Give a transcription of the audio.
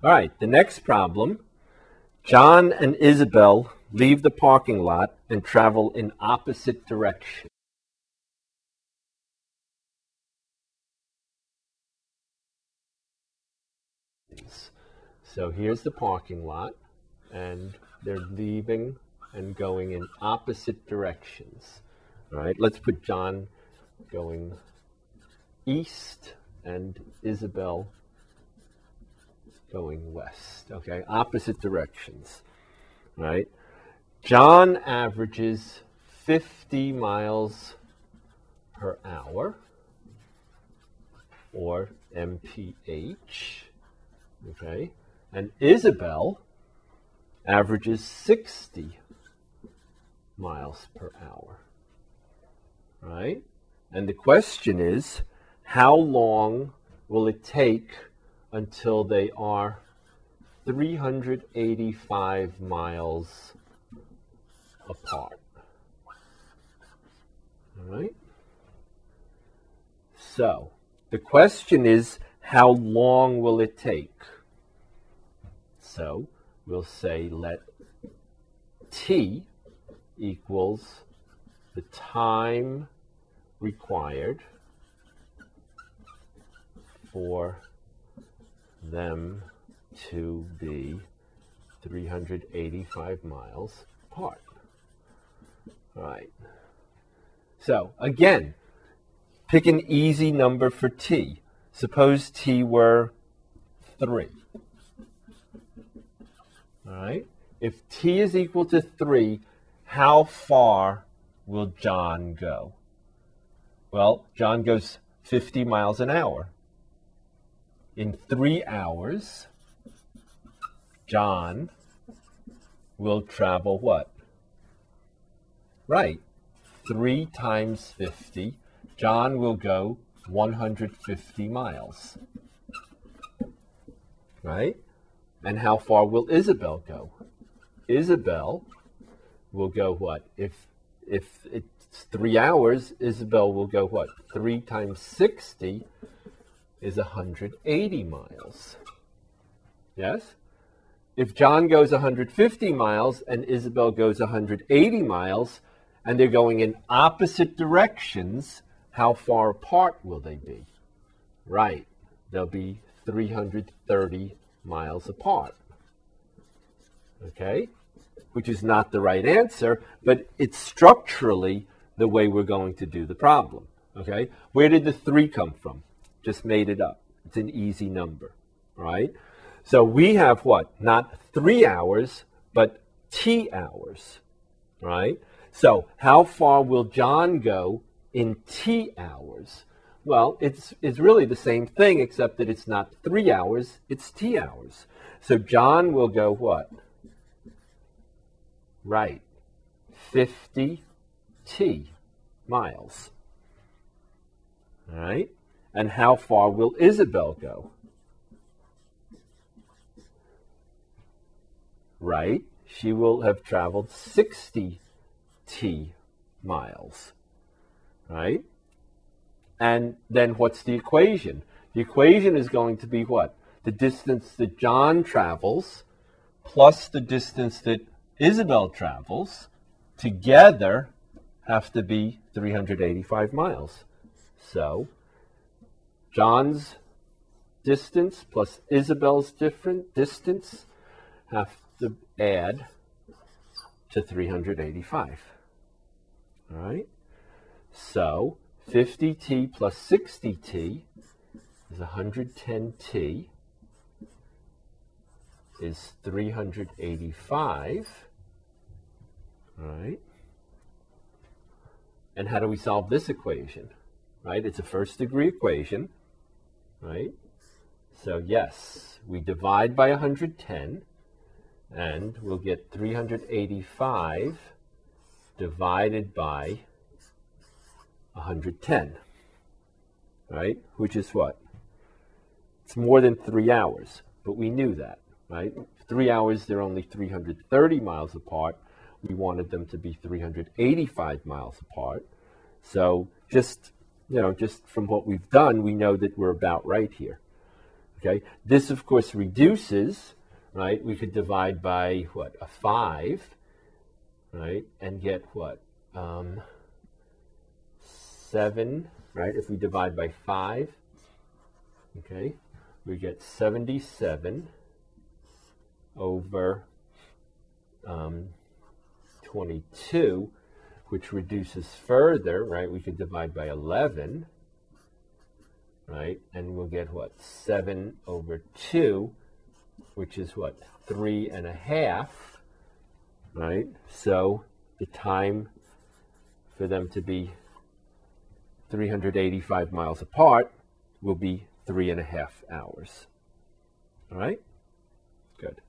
All right, the next problem John and Isabel leave the parking lot and travel in opposite directions. So here's the parking lot, and they're leaving and going in opposite directions. All right, let's put John going east and Isabel going west. Okay, opposite directions. right? John averages 50 miles per hour or mph. Okay, and Isabel averages 60 miles per hour. Right? And the question is how long will it take until they are 385 miles apart? All right? So, the question is how long will it take? So, we'll say let t equals the time required for them to be 385 miles apart. All right. So again, pick an easy number for t. Suppose t were 3. All right. If t is equal to 3, how far will John go? Well, John goes 50 miles an hour. In three hours, John will travel what? Right. 3 times 50. John will go 150 miles. Right? And how far will Isabel go? Isabel will go what? If if it's three hours, Isabel will go what? Three times sixty is 180 miles. Yes? If John goes 150 miles and Isabel goes 180 miles, and they're going in opposite directions, how far apart will they be? Right. They'll be 330 miles apart. Okay? Which is not the right answer, but it's structurally the way we're going to do the problem. Okay? Where did the 3 come from? Just made it up. It's an easy number. Right? So we have what? Not 3 hours, but t hours. Right? So how far will John go in t hours? Well, it's, it's really the same thing, except that it's not three hours, it's t hours. So John will go what? Right. 50 t miles. All right? And how far will Isabel go? Right? She will have traveled 60 t miles. Right? And then what's the equation? The equation is going to be what? The distance that John travels plus the distance that Isabel travels together have to be 385 miles. So John's distance plus Isabel's different distance have to add to 385. All right? So 50t plus 60t is 110t is 385. All right. And how do we solve this equation? Right? It's a first degree equation. Right? So yes, we divide by 110 and we'll get 385 divided by 110, right? Which is what? It's more than three hours, but we knew that, right? Three hours, they're only 330 miles apart. We wanted them to be 385 miles apart. So just, you know, just from what we've done, we know that we're about right here. Okay, this of course reduces, right? We could divide by what a five, right, and get what um, seven, right? If we divide by five, okay, we get seventy-seven over um, twenty-two, which reduces further, right? We could divide by eleven right? And we'll get what? 7 over 2, which is what? 3 and a half, right? So the time for them to be 385 miles apart will be three and a half hours. All right? Good.